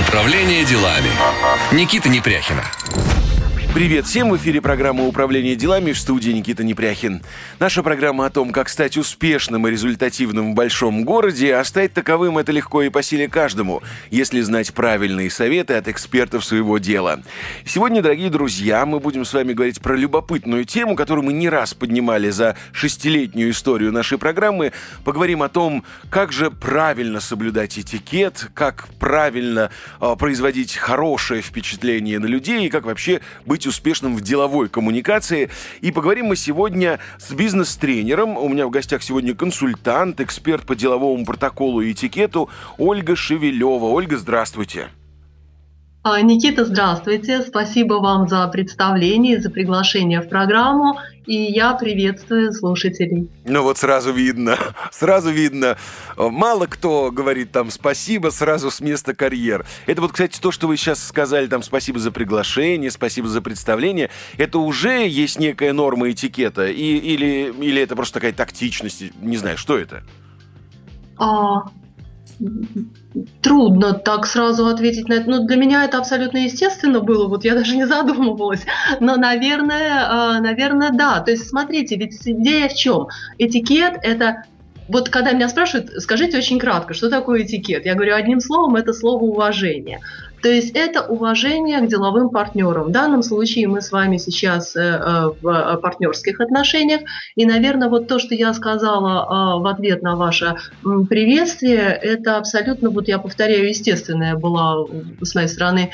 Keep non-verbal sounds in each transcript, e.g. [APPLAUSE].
Управление делами. Никита Непряхина. Привет всем! В эфире программа «Управление делами» в студии Никита Непряхин. Наша программа о том, как стать успешным и результативным в большом городе, а стать таковым это легко и по силе каждому, если знать правильные советы от экспертов своего дела. Сегодня, дорогие друзья, мы будем с вами говорить про любопытную тему, которую мы не раз поднимали за шестилетнюю историю нашей программы. Поговорим о том, как же правильно соблюдать этикет, как правильно э, производить хорошее впечатление на людей и как вообще быть быть успешным в деловой коммуникации. И поговорим мы сегодня с бизнес-тренером. У меня в гостях сегодня консультант, эксперт по деловому протоколу и этикету Ольга Шевелева. Ольга, здравствуйте. А, Никита, здравствуйте. Спасибо вам за представление, за приглашение в программу. И я приветствую слушателей. Ну вот сразу видно, [LAUGHS] сразу видно. Мало кто говорит там спасибо сразу с места карьер. Это вот, кстати, то, что вы сейчас сказали, там спасибо за приглашение, спасибо за представление. Это уже есть некая норма этикета? И, или, или это просто такая тактичность? Не знаю, что это? А, трудно так сразу ответить на это. Ну, для меня это абсолютно естественно было, вот я даже не задумывалась. Но, наверное, а, наверное, да. То есть, смотрите, ведь идея в чем? Этикет – это вот когда меня спрашивают, скажите очень кратко, что такое этикет? Я говорю одним словом, это слово уважение. То есть это уважение к деловым партнерам. В данном случае мы с вами сейчас э, э, в э, партнерских отношениях. И, наверное, вот то, что я сказала в ответ на ваше приветствие, это абсолютно, вот я повторяю, естественное было с моей стороны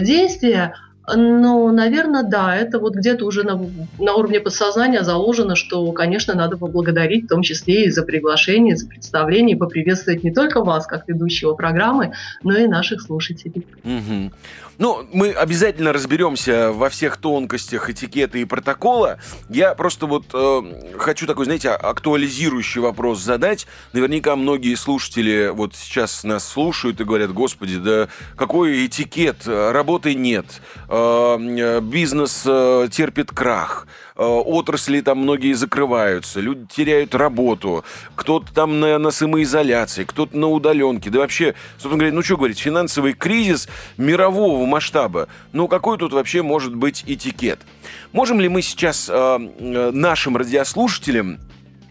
действие. Ну, наверное, да, это вот где-то уже на, на уровне подсознания заложено, что, конечно, надо поблагодарить в том числе и за приглашение, за представление, поприветствовать не только вас, как ведущего программы, но и наших слушателей. Угу. Ну, мы обязательно разберемся во всех тонкостях этикета и протокола. Я просто вот э, хочу такой, знаете, актуализирующий вопрос задать. Наверняка многие слушатели вот сейчас нас слушают и говорят, господи, да какой этикет, работы нет, э, бизнес э, терпит крах. Э, отрасли там многие закрываются, люди теряют работу, кто-то там на, на самоизоляции, кто-то на удаленке. Да вообще, собственно говоря, ну что говорить, финансовый кризис мирового масштаба. Ну какой тут вообще может быть этикет? Можем ли мы сейчас э, э нашим радиослушателям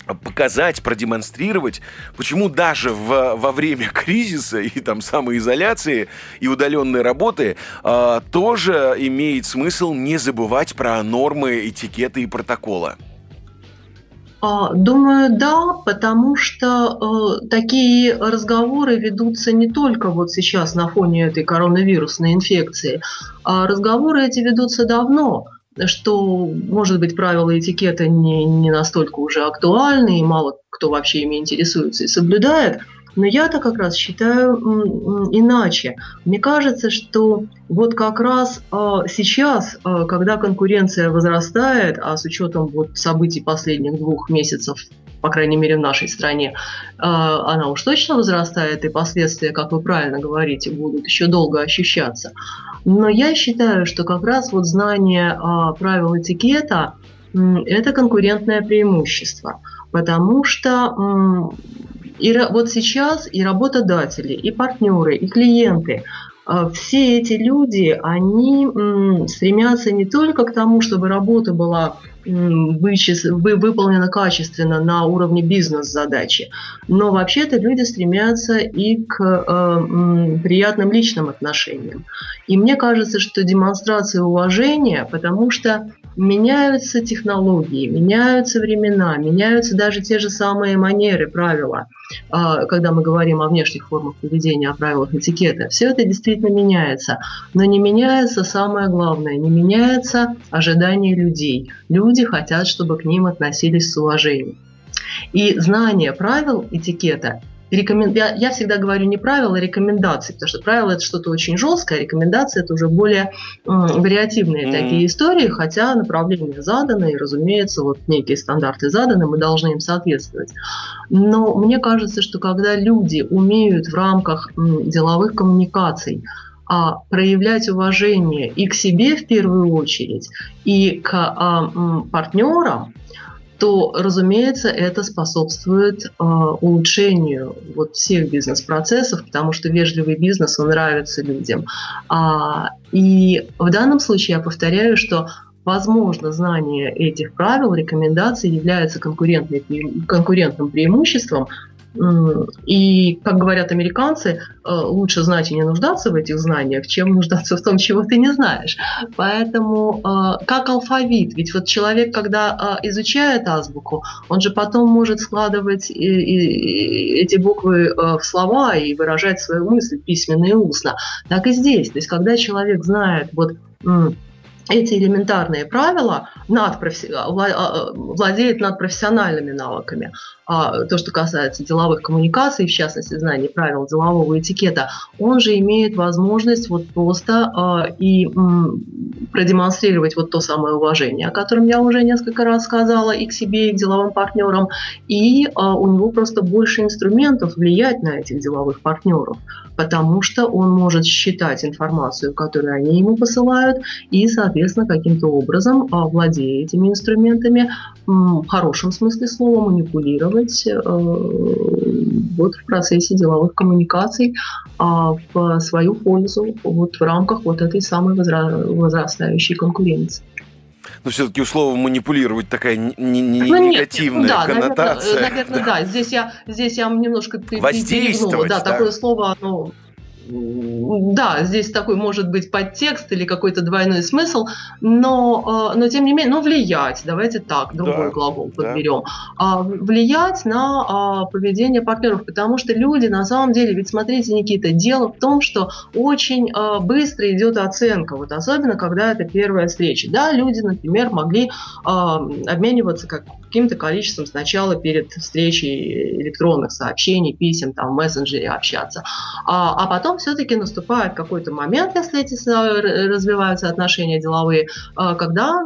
показать, продемонстрировать, почему даже в, во время кризиса и там самоизоляции и удаленной работы э, тоже имеет смысл не забывать про нормы этикета и протокола. Думаю, да, потому что э, такие разговоры ведутся не только вот сейчас на фоне этой коронавирусной инфекции, а разговоры эти ведутся давно что, может быть, правила этикета не, не настолько уже актуальны, и мало кто вообще ими интересуется и соблюдает. Но я-то как раз считаю иначе. Мне кажется, что вот как раз а, сейчас, а, когда конкуренция возрастает, а с учетом вот событий последних двух месяцев, по крайней мере в нашей стране, а, она уж точно возрастает, и последствия, как вы правильно говорите, будут еще долго ощущаться. Но я считаю, что как раз вот знание правил этикета – это конкурентное преимущество, потому что и вот сейчас и работодатели, и партнеры, и клиенты, а, все эти люди, они стремятся не только к тому, чтобы работа была выполнена качественно на уровне бизнес-задачи, но вообще-то люди стремятся и к э, приятным личным отношениям. И мне кажется, что демонстрация уважения, потому что меняются технологии, меняются времена, меняются даже те же самые манеры, правила, а, когда мы говорим о внешних формах поведения, о правилах этикета. Все это действительно меняется. Но не меняется самое главное, не меняется ожидание людей. Люди хотят, чтобы к ним относились с уважением. И знание правил этикета рекомен... я, я всегда говорю не правила, а рекомендации, потому что правила это что-то очень жесткое, а рекомендации это уже более э, вариативные mm-hmm. такие истории, хотя направления заданы, и, разумеется, вот некие стандарты заданы, мы должны им соответствовать. Но мне кажется, что когда люди умеют в рамках м, деловых коммуникаций а, проявлять уважение и к себе в первую очередь, и к а, м, партнерам, то, разумеется, это способствует э, улучшению вот всех бизнес-процессов, потому что вежливый бизнес, он нравится людям. А, и в данном случае я повторяю, что Возможно, знание этих правил, рекомендаций является конкурентным преимуществом, и, как говорят американцы, э, лучше знать и не нуждаться в этих знаниях, чем нуждаться в том, чего ты не знаешь. Поэтому э, как алфавит, ведь вот человек, когда э, изучает азбуку, он же потом может складывать эти буквы в слова и выражать свою мысль письменно и устно. Так и здесь. То есть, когда человек знает вот эти элементарные правила над, владеет над профессиональными навыками. А, то, что касается деловых коммуникаций, в частности, знаний правил делового этикета, он же имеет возможность вот просто а, и продемонстрировать вот то самое уважение, о котором я уже несколько раз сказала и к себе, и к деловым партнерам, и а, у него просто больше инструментов влиять на этих деловых партнеров, потому что он может считать информацию, которую они ему посылают, и, соответственно, каким-то образом, владея этими инструментами, в хорошем смысле слова, манипулировать э, вот в процессе деловых коммуникаций а в свою пользу вот в рамках вот этой самой возрастающей конкуренции. Но все-таки у слова манипулировать такая не, не, ну, негативная нет, да, коннотация. Наверное, наверное да. да. Здесь я, здесь я немножко Воздействовать, да, да, такое слово, оно да, здесь такой может быть подтекст или какой-то двойной смысл, но, э, но тем не менее, ну, влиять, давайте так, другой да, глагол подберем, да. влиять на а, поведение партнеров, потому что люди, на самом деле, ведь смотрите, Никита, дело в том, что очень а, быстро идет оценка, вот особенно когда это первая встреча. Да, люди, например, могли а, обмениваться как каким-то количеством сначала перед встречей электронных сообщений, писем, там, в мессенджере общаться, а, а потом все-таки наступает какой-то момент, если эти развиваются отношения деловые, а, когда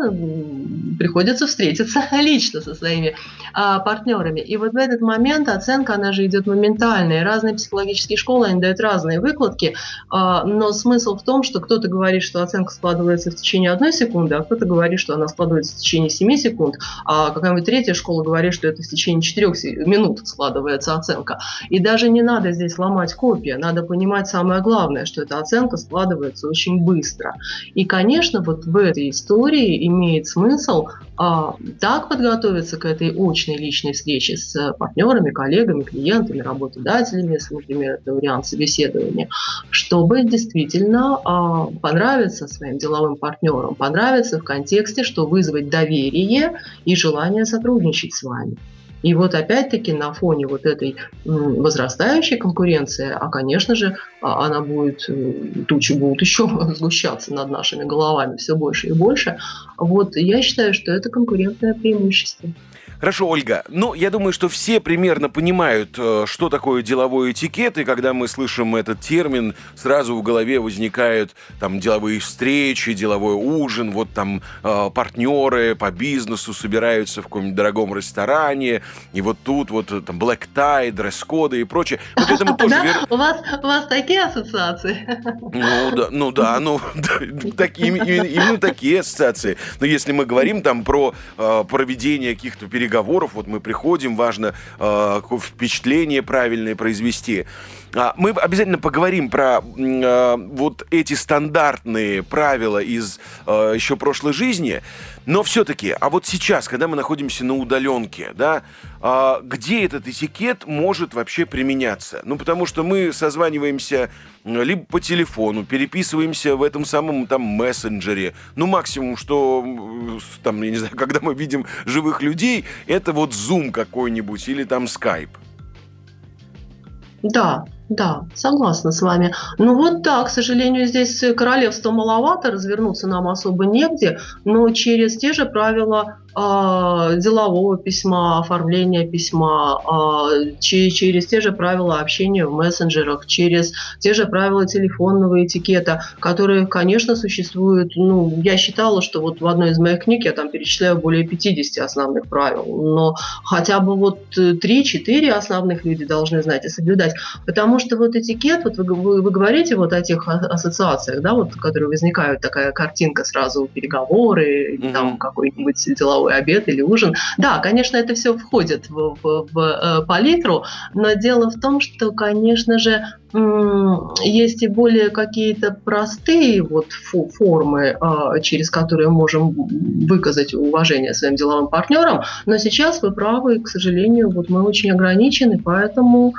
приходится встретиться [LAUGHS] лично со своими а, партнерами. И вот в этот момент оценка, она же идет моментальная. Разные психологические школы, они дают разные выкладки, а, но смысл в том, что кто-то говорит, что оценка складывается в течение одной секунды, а кто-то говорит, что она складывается в течение 7 секунд, а какая-нибудь третья школа говорит, что это в течение 4 минут складывается оценка. И даже не надо здесь ломать копии, надо понимать самое главное, что эта оценка складывается очень быстро. И, конечно, вот в этой истории имеет смысл а, так подготовиться к этой очной личной встрече с партнерами, коллегами, клиентами, работодателями, если, например, это вариант собеседования, чтобы действительно а, понравиться своим деловым партнерам, понравиться в контексте, что вызвать доверие и желание сотрудничать с вами. И вот опять-таки на фоне вот этой возрастающей конкуренции, а, конечно же, а, она будет, э, тучи будут еще [LAUGHS] сгущаться над нашими головами все больше и больше, вот я считаю, что это конкурентное преимущество. Хорошо, Ольга. Ну, я думаю, что все примерно понимают, э, что такое деловой этикет, и когда мы слышим этот термин, сразу в голове возникают там деловые встречи, деловой ужин, вот там э, партнеры по бизнесу собираются в каком-нибудь дорогом ресторане, и вот тут вот э, там black tie, дресс-коды и прочее. Вот этому [LAUGHS] тоже вер... у, вас, у вас такие ассоциации? Ну да, ну да, ну [LAUGHS] такие, именно такие ассоциации. Но если мы говорим там про проведение каких-то переговоров, переговоров, вот мы приходим, важно э, впечатление правильное произвести. А, мы обязательно поговорим про э, вот эти стандартные правила из э, еще прошлой жизни, но все-таки, а вот сейчас, когда мы находимся на удаленке, да, э, где этот этикет может вообще применяться? Ну, потому что мы созваниваемся либо по телефону, переписываемся в этом самом там мессенджере. Ну, максимум, что там, я не знаю, [LAUGHS] когда мы видим живых людей, это вот Zoom какой-нибудь или там Skype. Да, да, согласна с вами. Ну вот да, к сожалению, здесь королевства маловато, развернуться нам особо негде, но через те же правила делового письма, оформления письма, а, через те же правила общения в мессенджерах, через те же правила телефонного этикета, которые, конечно, существуют. Ну, я считала, что вот в одной из моих книг я там перечисляю более 50 основных правил, но хотя бы вот 3-4 основных люди должны знать и соблюдать, потому что вот этикет, вот вы, вы, вы говорите вот о тех ассоциациях, да, вот, которые возникают, такая картинка сразу, переговоры, mm-hmm. там какой-нибудь деловой свой обед или ужин. Да, конечно, это все входит в, в, в э, палитру, но дело в том, что, конечно же, есть и более какие-то простые вот формы, а, через которые можем выказать уважение своим деловым партнерам, но сейчас вы правы, к сожалению, вот мы очень ограничены, поэтому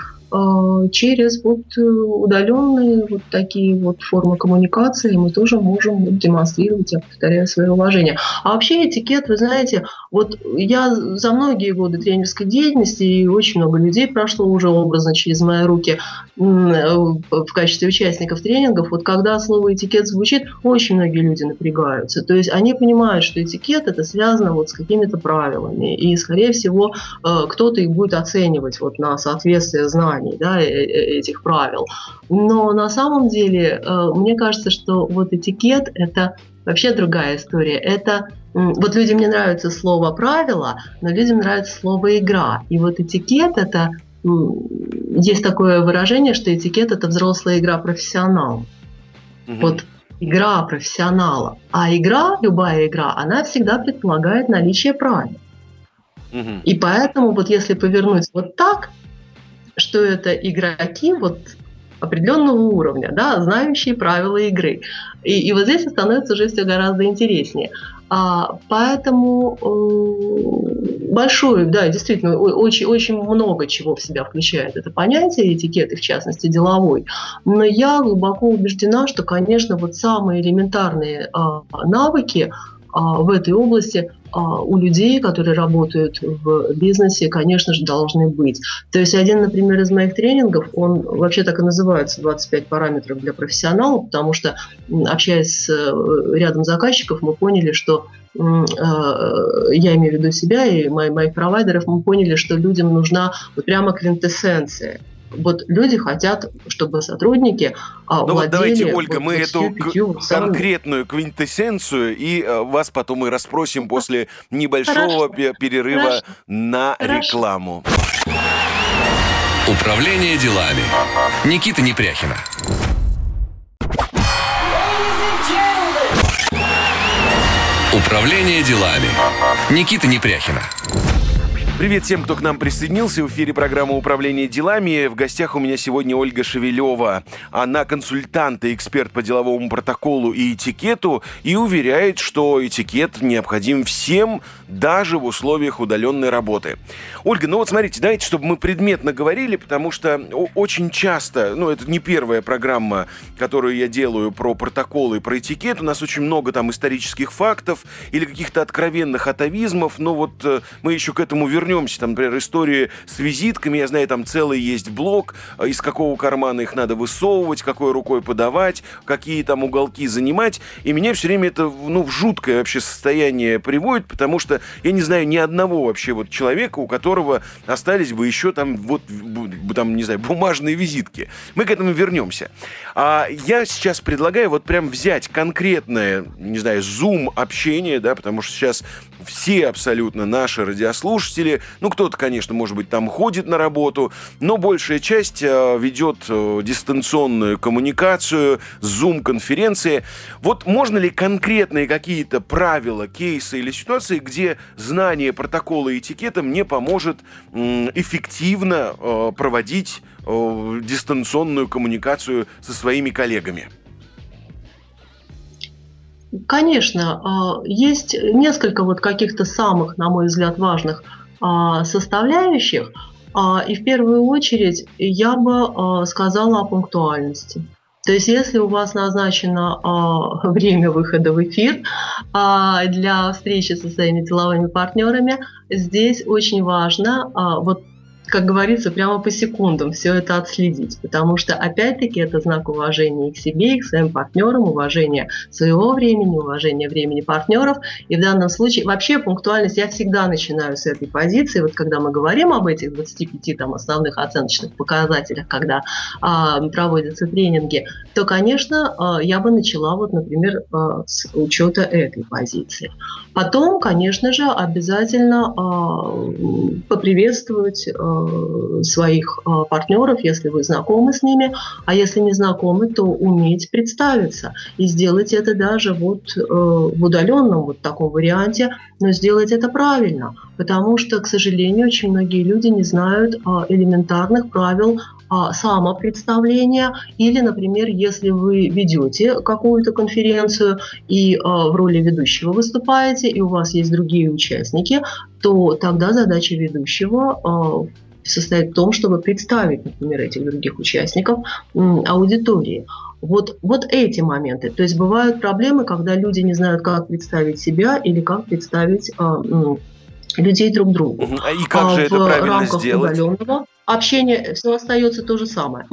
через вот э, удаленные вот такие вот формы коммуникации мы тоже можем демонстрировать, я повторяю, свое уважение. А вообще этикет, вы знаете, вот я за многие годы тренерской деятельности, и очень много людей прошло уже образно через мои руки э, в качестве участников тренингов, вот когда слово этикет звучит, очень многие люди напрягаются. То есть они понимают, что этикет это связано вот с какими-то правилами, и, скорее всего, э, кто-то их будет оценивать вот на соответствие знаний знаний да, э, э, этих правил. Но на самом деле, э, мне кажется, что вот этикет – это вообще другая история. Это вот людям не нравится слово правила, но людям нравится слово игра. И вот этикет это есть такое выражение, что этикет это взрослая игра профессионала. Угу. Вот игра профессионала. А игра, любая игра, она всегда предполагает наличие правил. Угу. И поэтому вот если повернуть вот так, что это игроки вот определенного уровня, да, знающие правила игры. И, и вот здесь становится уже все гораздо интереснее. А, поэтому э, большое, да, действительно, очень, очень много чего в себя включает это понятие этикеты, в частности, деловой. Но я глубоко убеждена, что, конечно, вот самые элементарные э, навыки в этой области а, у людей, которые работают в бизнесе, конечно же, должны быть. То есть один, например, из моих тренингов, он вообще так и называется 25 параметров для профессионала, потому что, общаясь с э, рядом заказчиков, мы поняли, что э, я имею в виду себя и моих провайдеров, мы поняли, что людям нужна вот прямо квинтэссенция вот люди хотят, чтобы сотрудники а, ну вот давайте, Ольга, вот мы эту конкретную квинтэссенцию и а, вас потом и расспросим после небольшого Хорошо. перерыва Хорошо. на Хорошо. рекламу. Управление делами. Никита Непряхина. Управление делами. Никита Непряхина. Привет всем, кто к нам присоединился. В эфире программа «Управление делами». В гостях у меня сегодня Ольга Шевелева. Она консультант и эксперт по деловому протоколу и этикету и уверяет, что этикет необходим всем, даже в условиях удаленной работы. Ольга, ну вот смотрите, давайте, чтобы мы предметно говорили, потому что очень часто, ну это не первая программа, которую я делаю про протоколы и про этикет. У нас очень много там исторических фактов или каких-то откровенных атовизмов, но вот э, мы еще к этому вернемся вернемся, там, например, истории с визитками, я знаю, там целый есть блок, э, из какого кармана их надо высовывать, какой рукой подавать, какие там уголки занимать, и меня все время это, ну, в жуткое вообще состояние приводит, потому что я не знаю ни одного вообще вот человека, у которого остались бы еще там вот, там, не знаю, бумажные визитки. Мы к этому вернемся. А я сейчас предлагаю вот прям взять конкретное, не знаю, зум общение, да, потому что сейчас все абсолютно наши радиослушатели, ну, кто-то, конечно, может быть, там ходит на работу, но большая часть э, ведет э, дистанционную коммуникацию, зум-конференции. Вот можно ли конкретные какие-то правила, кейсы или ситуации, где знание протокола и этикета мне поможет эффективно э, проводить дистанционную коммуникацию со своими коллегами? Конечно, а, есть несколько вот каких-то самых, на мой взгляд, важных а, составляющих. А, и в первую очередь я бы сказала о пунктуальности. То есть, если у вас назначено [LAUGHS] время выхода в эфир для встречи со своими деловыми партнерами, здесь очень важно вот как говорится, прямо по секундам все это отследить, потому что, опять-таки, это знак уважения и к себе, и к своим партнерам, уважение своего времени, уважение времени партнеров. И в данном случае, вообще, пунктуальность я всегда начинаю с этой позиции. Вот когда мы говорим об этих 25 там, основных оценочных показателях, когда а, проводятся тренинги, то, конечно, а, я бы начала, вот, например, а, с учета этой позиции. Потом, конечно же, обязательно а, поприветствовать а, своих э, партнеров, если вы знакомы с ними, а если не знакомы, то уметь представиться и сделать это даже вот э, в удаленном вот таком варианте, но сделать это правильно, потому что, к сожалению, очень многие люди не знают э, элементарных правил самопредставления, или, например, если вы ведете какую-то конференцию и в роли ведущего выступаете, и у вас есть другие участники, то тогда задача ведущего состоит в том, чтобы представить, например, этих других участников аудитории. Вот, вот эти моменты. То есть бывают проблемы, когда люди не знают, как представить себя или как представить людей друг другу. И как же это правильно сделать? Удаленного общение, все остается то же самое.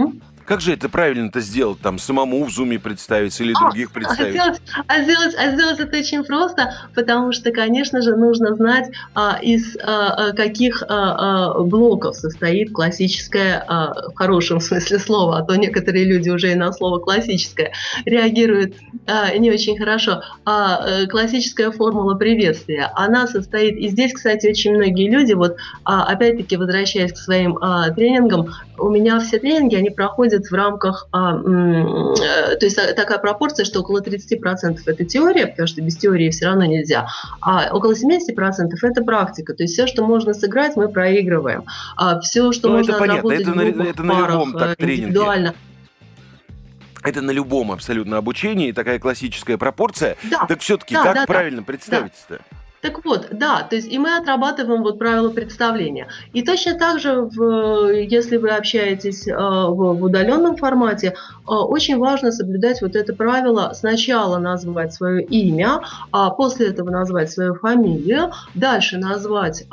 Как же это правильно-то сделать? Там самому в зуме представить или а, других представить? А сделать, а, сделать, а сделать это очень просто, потому что, конечно же, нужно знать, а, из а, а каких а, а, блоков состоит классическое, а, в хорошем [LAUGHS] смысле слова, а то некоторые люди уже и на слово классическое реагируют а, не очень хорошо. А, а, классическая формула приветствия, она состоит, и здесь, кстати, очень многие люди, вот а, опять-таки возвращаясь к своим а, тренингам, у меня все тренинги, они проходят в рамках, а, э, то есть такая пропорция, что около 30% это теория, потому что без теории все равно нельзя, а около 70% это практика, то есть все, что можно сыграть, мы проигрываем, а все, что ну, можно это понятно. это на, это на парах, любом так э, индивидуально. Это на любом абсолютно обучении, такая классическая пропорция. Да, так все-таки да, как да, правильно да, представить-то? Да. Так вот, да, то есть и мы отрабатываем вот правила представления. И точно так же, в, если вы общаетесь э, в, в удаленном формате, э, очень важно соблюдать вот это правило сначала назвать свое имя, а после этого назвать свою фамилию, дальше назвать э,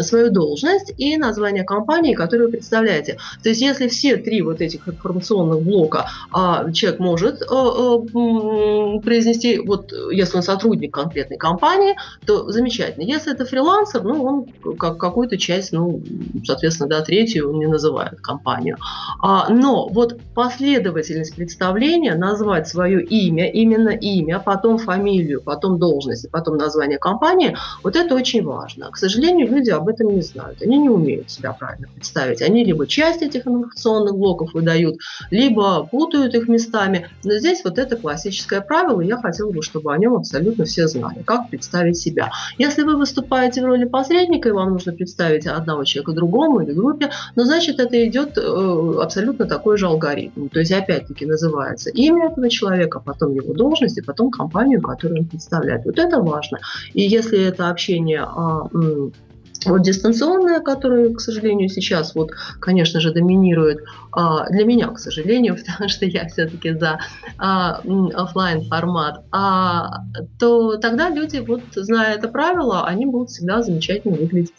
свою должность и название компании, которую вы представляете. То есть если все три вот этих информационных блока человек может произнести, вот если он сотрудник конкретной компании, компании, то замечательно. Если это фрилансер, ну, он как какую-то часть, ну, соответственно, да, третью он не называет компанию. А, но вот последовательность представления, назвать свое имя, именно имя, потом фамилию, потом должность, потом название компании, вот это очень важно. К сожалению, люди об этом не знают. Они не умеют себя правильно представить. Они либо часть этих информационных блоков выдают, либо путают их местами. Но здесь вот это классическое правило, я хотела бы, чтобы о нем абсолютно все знали. Как представить себя. Если вы выступаете в роли посредника, и вам нужно представить одного человека другому или группе, ну, значит, это идет э, абсолютно такой же алгоритм. То есть, опять-таки, называется имя этого человека, потом его должность, и потом компанию, которую он представляет. Вот это важно. И если это общение а, вот дистанционная, которая, к сожалению, сейчас вот, конечно же, доминирует а, для меня, к сожалению, [LAUGHS] потому что я все-таки за а, офлайн формат, а, то тогда люди, вот зная это правило, они будут всегда замечательно выглядеть.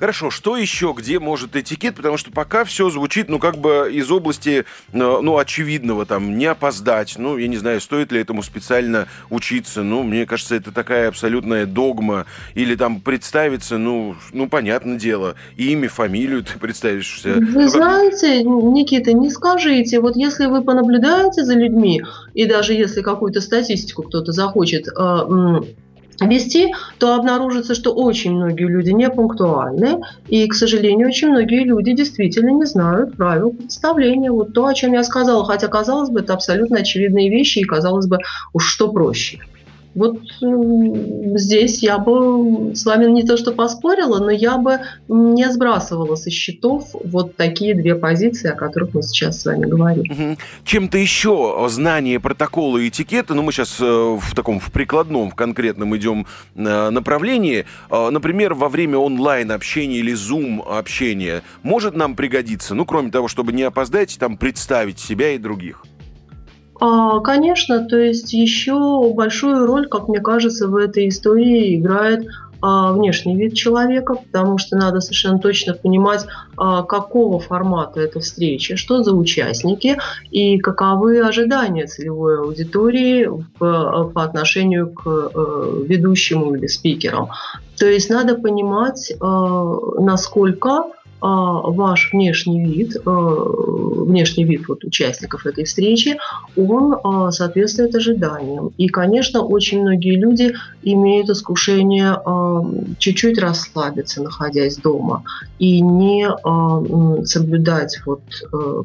Хорошо, что еще, где может этикет? Потому что пока все звучит, ну, как бы из области, э, ну, очевидного, там, не опоздать. Ну, я не знаю, стоит ли этому специально учиться. Ну, мне кажется, это такая абсолютная догма. Или там представиться, ну, ну понятное дело, имя, фамилию ты представишься. Вы знаете, Никита, не скажите. Вот если вы понаблюдаете за людьми, и даже если какую-то статистику кто-то захочет э, вести, то обнаружится, что очень многие люди не пунктуальны, и, к сожалению, очень многие люди действительно не знают правил представления. Вот то, о чем я сказала, хотя, казалось бы, это абсолютно очевидные вещи, и, казалось бы, уж что проще. Вот э, здесь я бы с вами не то что поспорила, но я бы не сбрасывала со счетов вот такие две позиции, о которых мы сейчас с вами говорим. Угу. Чем-то еще знание протокола и этикета, ну мы сейчас э, в таком в прикладном, в конкретном идем э, направлении, например, во время онлайн-общения или зум-общения может нам пригодиться, ну кроме того, чтобы не опоздать, там представить себя и других? А, конечно, то есть еще большую роль, как мне кажется, в этой истории играет а, внешний вид человека, потому что надо совершенно точно понимать, а, какого формата эта встреча, что за участники и каковы ожидания целевой аудитории по отношению к э, ведущему или спикерам. То есть надо понимать, насколько ваш внешний вид, внешний вид вот участников этой встречи, он соответствует ожиданиям. И, конечно, очень многие люди имеют искушение чуть-чуть расслабиться, находясь дома, и не соблюдать вот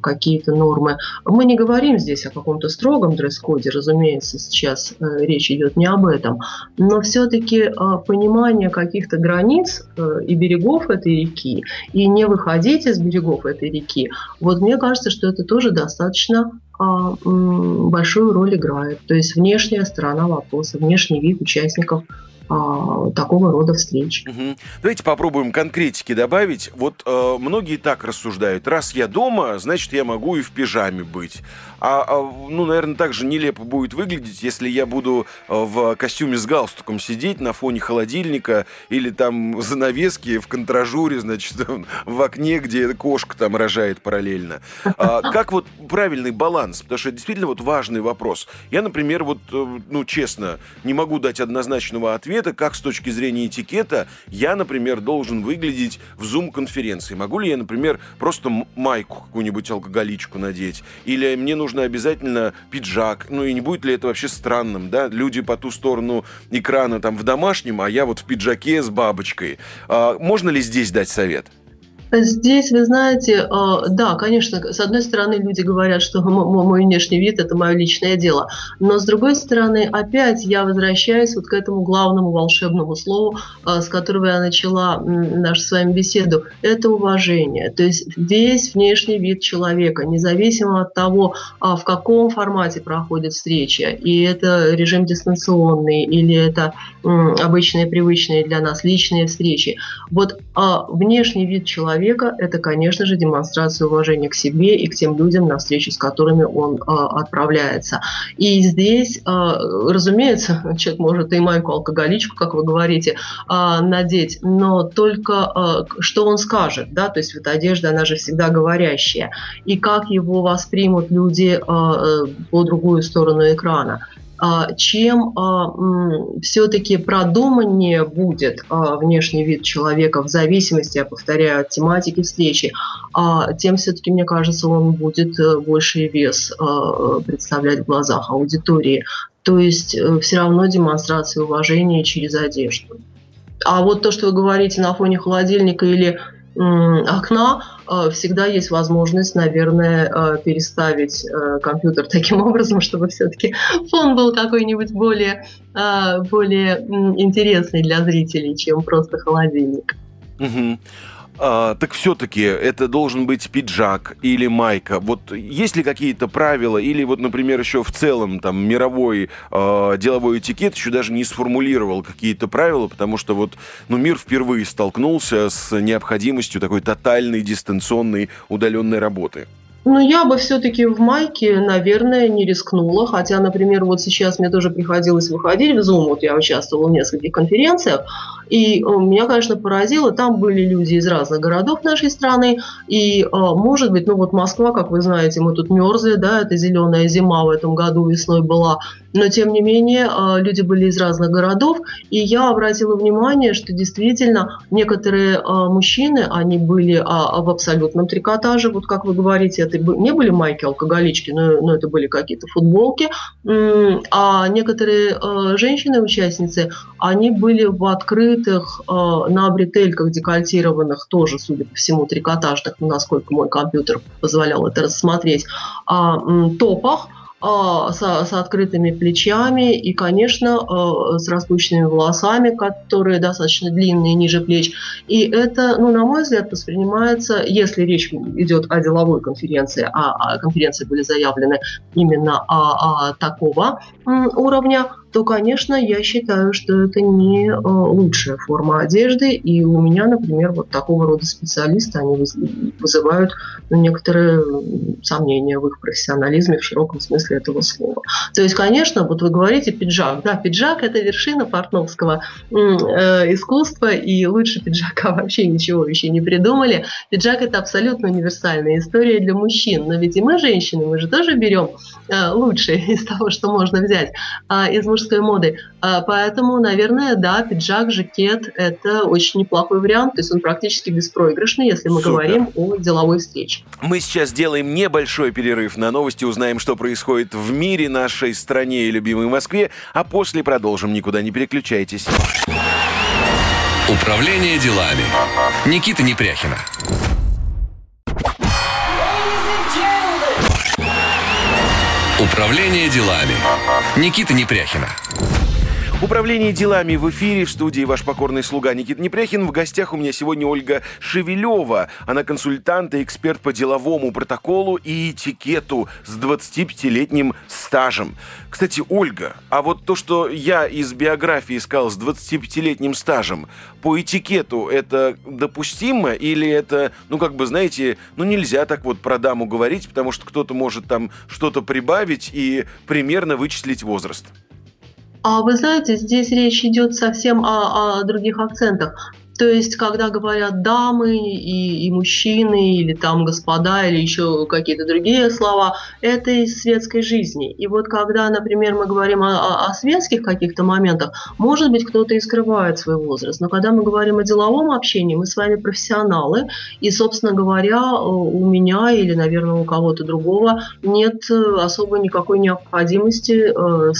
какие-то нормы. Мы не говорим здесь о каком-то строгом дресс-коде, разумеется, сейчас речь идет не об этом, но все-таки понимание каких-то границ и берегов этой реки, и не выходить из берегов этой реки, вот мне кажется, что это тоже достаточно а, большую роль играет. То есть внешняя сторона вопроса, внешний вид участников а, такого рода встреч. Угу. Давайте попробуем конкретики добавить. Вот э, многие так рассуждают. Раз я дома, значит, я могу и в пижаме быть. А, а ну, наверное, так же нелепо будет выглядеть, если я буду э, в костюме с галстуком сидеть на фоне холодильника или там занавески в контражуре, значит, [LAUGHS] в окне, где кошка там рожает параллельно. А, как вот правильный баланс? Потому что действительно вот важный вопрос. Я, например, вот, э, ну, честно, не могу дать однозначного ответа, ответа, как с точки зрения этикета я, например, должен выглядеть в зум-конференции. Могу ли я, например, просто майку какую-нибудь алкоголичку надеть? Или мне нужно обязательно пиджак? Ну и не будет ли это вообще странным, да? Люди по ту сторону экрана там в домашнем, а я вот в пиджаке с бабочкой. А, можно ли здесь дать совет? Здесь, вы знаете, э, да, конечно, с одной стороны, люди говорят, что мой внешний вид – это мое личное дело. Но с другой стороны, опять я возвращаюсь вот к этому главному волшебному слову, э, с которого я начала нашу с вами беседу. Это уважение. То есть весь внешний вид человека, независимо от того, а, в каком формате проходит встреча, и это режим дистанционный, или это обычные, привычные для нас личные встречи. Вот а, внешний вид человека человека – это, конечно же, демонстрация уважения к себе и к тем людям, на встречу с которыми он э, отправляется. И здесь, э, разумеется, [LAUGHS] человек может и майку алкоголичку, как вы говорите, э, надеть, но только что он скажет, да, то есть вот одежда, она же всегда говорящая, и как его воспримут люди э, по другую сторону экрана. А, чем а, все-таки продуманнее будет а, внешний вид человека в зависимости, я повторяю, от тематики встречи, тем все-таки, мне кажется, он будет э, больший вес представлять в глазах аудитории. То есть э, все равно демонстрация уважения через одежду. А вот то, что вы говорите на фоне холодильника или окна, э, всегда есть возможность, наверное, э, переставить э, компьютер [LAUGHS] таким образом, чтобы все-таки фон был какой-нибудь более, более интересный для зрителей, чем просто холодильник. Угу. А, так все-таки это должен быть пиджак или майка. Вот есть ли какие-то правила, или вот, например, еще в целом там мировой э, деловой этикет еще даже не сформулировал какие-то правила, потому что вот ну, мир впервые столкнулся с необходимостью такой тотальной дистанционной удаленной работы. Ну, я бы все-таки в майке, наверное, не рискнула. Хотя, например, вот сейчас мне тоже приходилось выходить в Zoom. Вот я участвовала в нескольких конференциях. И э, меня, конечно, поразило. Там были люди из разных городов нашей страны. И, э, может быть, ну вот Москва, как вы знаете, мы тут мерзли, да, это зеленая зима в этом году весной была. Но, тем не менее, э, люди были из разных городов. И я обратила внимание, что действительно некоторые мужчины, они были а, в абсолютном трикотаже. Вот как вы говорите, это не были майки алкоголички, но, но это были какие-то футболки. А некоторые женщины-участницы, они были в открытых э, на бретельках декольтированных, тоже, судя по всему, трикотажных, насколько мой компьютер позволял это рассмотреть, а, топах, а, с, открытыми плечами и, конечно, а, с распущенными волосами, которые достаточно длинные, ниже плеч. И это, ну, на мой взгляд, воспринимается, если речь идет о деловой конференции, а, а конференции были заявлены именно о, о такого уровня, то, конечно, я считаю, что это не э, лучшая форма одежды. И у меня, например, вот такого рода специалисты, они вызывают ну, некоторые сомнения в их профессионализме в широком смысле этого слова. То есть, конечно, вот вы говорите пиджак. Да, пиджак – это вершина портновского э, искусства, и лучше пиджака [LAUGHS] вообще ничего еще не придумали. Пиджак – это абсолютно универсальная история для мужчин. Но ведь и мы, женщины, мы же тоже берем э, лучшее [LAUGHS] из того, что можно взять. А из мужского мужской моды. А, поэтому, наверное, да, пиджак, жакет – это очень неплохой вариант. То есть он практически беспроигрышный, если мы Супер. говорим о деловой встрече. Мы сейчас делаем небольшой перерыв на новости, узнаем, что происходит в мире, нашей стране и любимой Москве, а после продолжим. Никуда не переключайтесь. Управление делами. Никита Непряхина. Управление делами. Никита Непряхина. Управление делами в эфире в студии ваш покорный слуга Никита Непряхин. В гостях у меня сегодня Ольга Шевелева. Она консультант и эксперт по деловому протоколу и этикету с 25-летним стажем. Кстати, Ольга, а вот то, что я из биографии сказал с 25-летним стажем, по этикету это допустимо или это, ну, как бы, знаете, ну, нельзя так вот про даму говорить, потому что кто-то может там что-то прибавить и примерно вычислить возраст? А вы знаете, здесь речь идет совсем о, о других акцентах. То есть, когда говорят дамы и, и мужчины, или там господа, или еще какие-то другие слова, это из светской жизни. И вот когда, например, мы говорим о, о, светских каких-то моментах, может быть, кто-то и скрывает свой возраст. Но когда мы говорим о деловом общении, мы с вами профессионалы, и, собственно говоря, у меня или, наверное, у кого-то другого нет особо никакой необходимости э,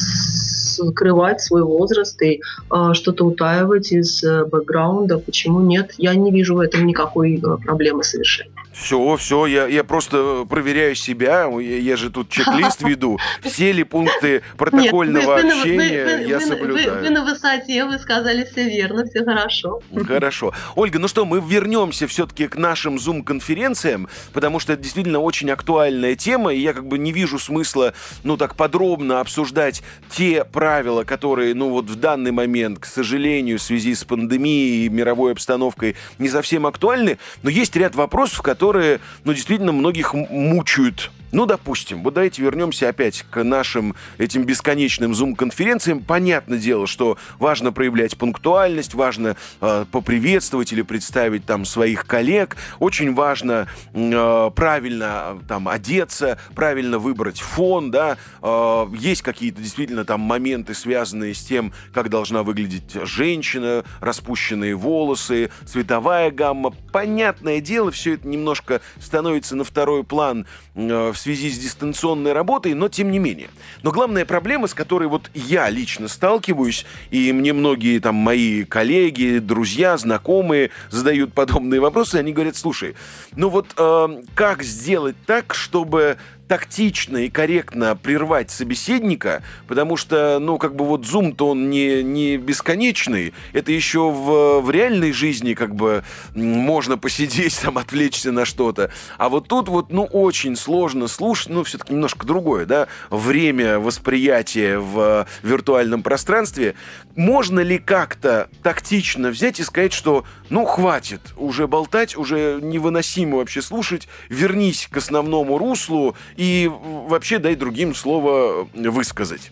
скрывать свой возраст и э, что-то утаивать из э, бэкграунда. Почему нет? Я не вижу в этом никакой э, проблемы совершенно. Все, все, я, я просто проверяю себя, я, я же тут чек-лист [LAUGHS] веду, все ли пункты протокольного Нет, вы, общения вы, вы, я соблюдаю. Вы, на высоте, вы сказали все верно, все хорошо. Хорошо. Ольга, ну что, мы вернемся все-таки к нашим Zoom-конференциям, потому что это действительно очень актуальная тема, и я как бы не вижу смысла, ну, так подробно обсуждать те правила, которые, ну, вот в данный момент, к сожалению, в связи с пандемией и мировой обстановкой не совсем актуальны, но есть ряд вопросов, которые которые, ну, действительно многих мучают ну, допустим, вот давайте вернемся опять к нашим этим бесконечным зум-конференциям. Понятное дело, что важно проявлять пунктуальность, важно э, поприветствовать или представить там своих коллег. Очень важно э, правильно там одеться, правильно выбрать фон, да. Э, есть какие-то действительно там моменты, связанные с тем, как должна выглядеть женщина, распущенные волосы, цветовая гамма. Понятное дело, все это немножко становится на второй план э, в связи с дистанционной работой, но тем не менее. Но главная проблема, с которой вот я лично сталкиваюсь, и мне многие там мои коллеги, друзья, знакомые задают [LAUGHS] подобные вопросы, они говорят, слушай, ну вот э, как сделать так, чтобы тактично и корректно прервать собеседника, потому что, ну, как бы вот Zoom-то он не, не бесконечный, это еще в, в реальной жизни как бы можно посидеть, [LAUGHS] там, отвлечься на что-то. А вот тут вот, ну, очень сложно слушать, ну, все-таки немножко другое, да, время восприятия в виртуальном пространстве. Можно ли как-то тактично взять и сказать, что, ну, хватит уже болтать, уже невыносимо вообще слушать, вернись к основному руслу и вообще дай другим слово высказать.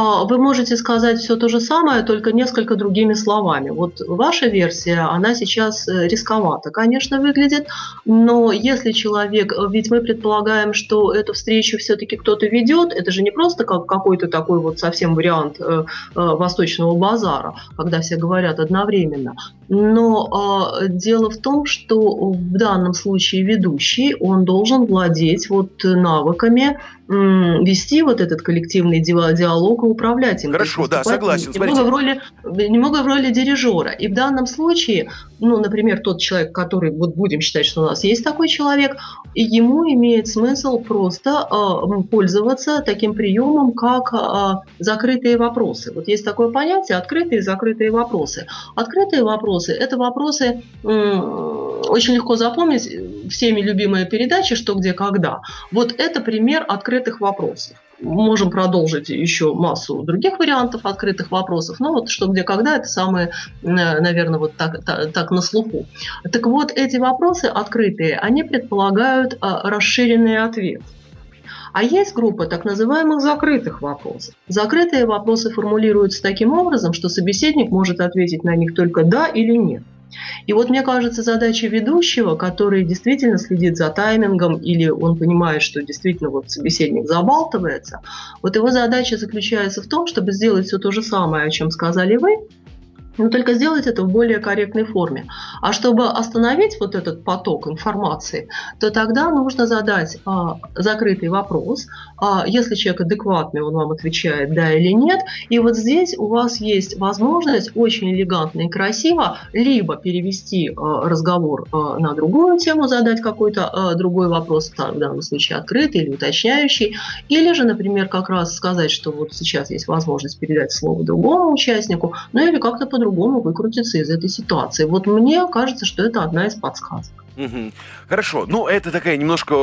А, вы можете сказать все то же самое, только несколько другими словами. Вот ваша версия, она сейчас э, рисковато, конечно, выглядит, но если человек, ведь мы предполагаем, что эту встречу все-таки кто-то ведет, это же не просто как какой-то такой вот совсем вариант э, э, восточного базара, когда все говорят одновременно. Но э, дело в том, что в данном случае ведущий, он должен владеть вот навыками вести вот этот коллективный диалог и управлять им. Хорошо, да, согласен. Немного в, роли, немного в роли дирижера. И в данном случае, ну, например, тот человек, который, вот будем считать, что у нас есть такой человек, ему имеет смысл просто э, пользоваться таким приемом, как э, закрытые вопросы. Вот есть такое понятие открытые и закрытые вопросы. Открытые вопросы – это вопросы, э, очень легко запомнить, всеми любимая передача «Что, где, когда». Вот это пример открытых вопросов. Можем продолжить еще массу других вариантов открытых вопросов, но вот «Что, где, когда» – это самое, наверное, вот так, так, так на слуху. Так вот, эти вопросы открытые, они предполагают а, расширенный ответ. А есть группа так называемых закрытых вопросов. Закрытые вопросы формулируются таким образом, что собеседник может ответить на них только «да» или «нет». И вот мне кажется, задача ведущего, который действительно следит за таймингом или он понимает, что действительно вот собеседник забалтывается, вот его задача заключается в том, чтобы сделать все то же самое, о чем сказали вы, но только сделать это в более корректной форме. А чтобы остановить вот этот поток информации, то тогда нужно задать а, закрытый вопрос. А, если человек адекватный, он вам отвечает да или нет. И вот здесь у вас есть возможность очень элегантно и красиво либо перевести а, разговор а, на другую тему, задать какой-то а, другой вопрос, в данном случае открытый или уточняющий, или же, например, как раз сказать, что вот сейчас есть возможность передать слово другому участнику, ну или как-то по-другому по-другому выкрутиться из этой ситуации. Вот мне кажется, что это одна из подсказок. Угу. Хорошо. Ну, это такая немножко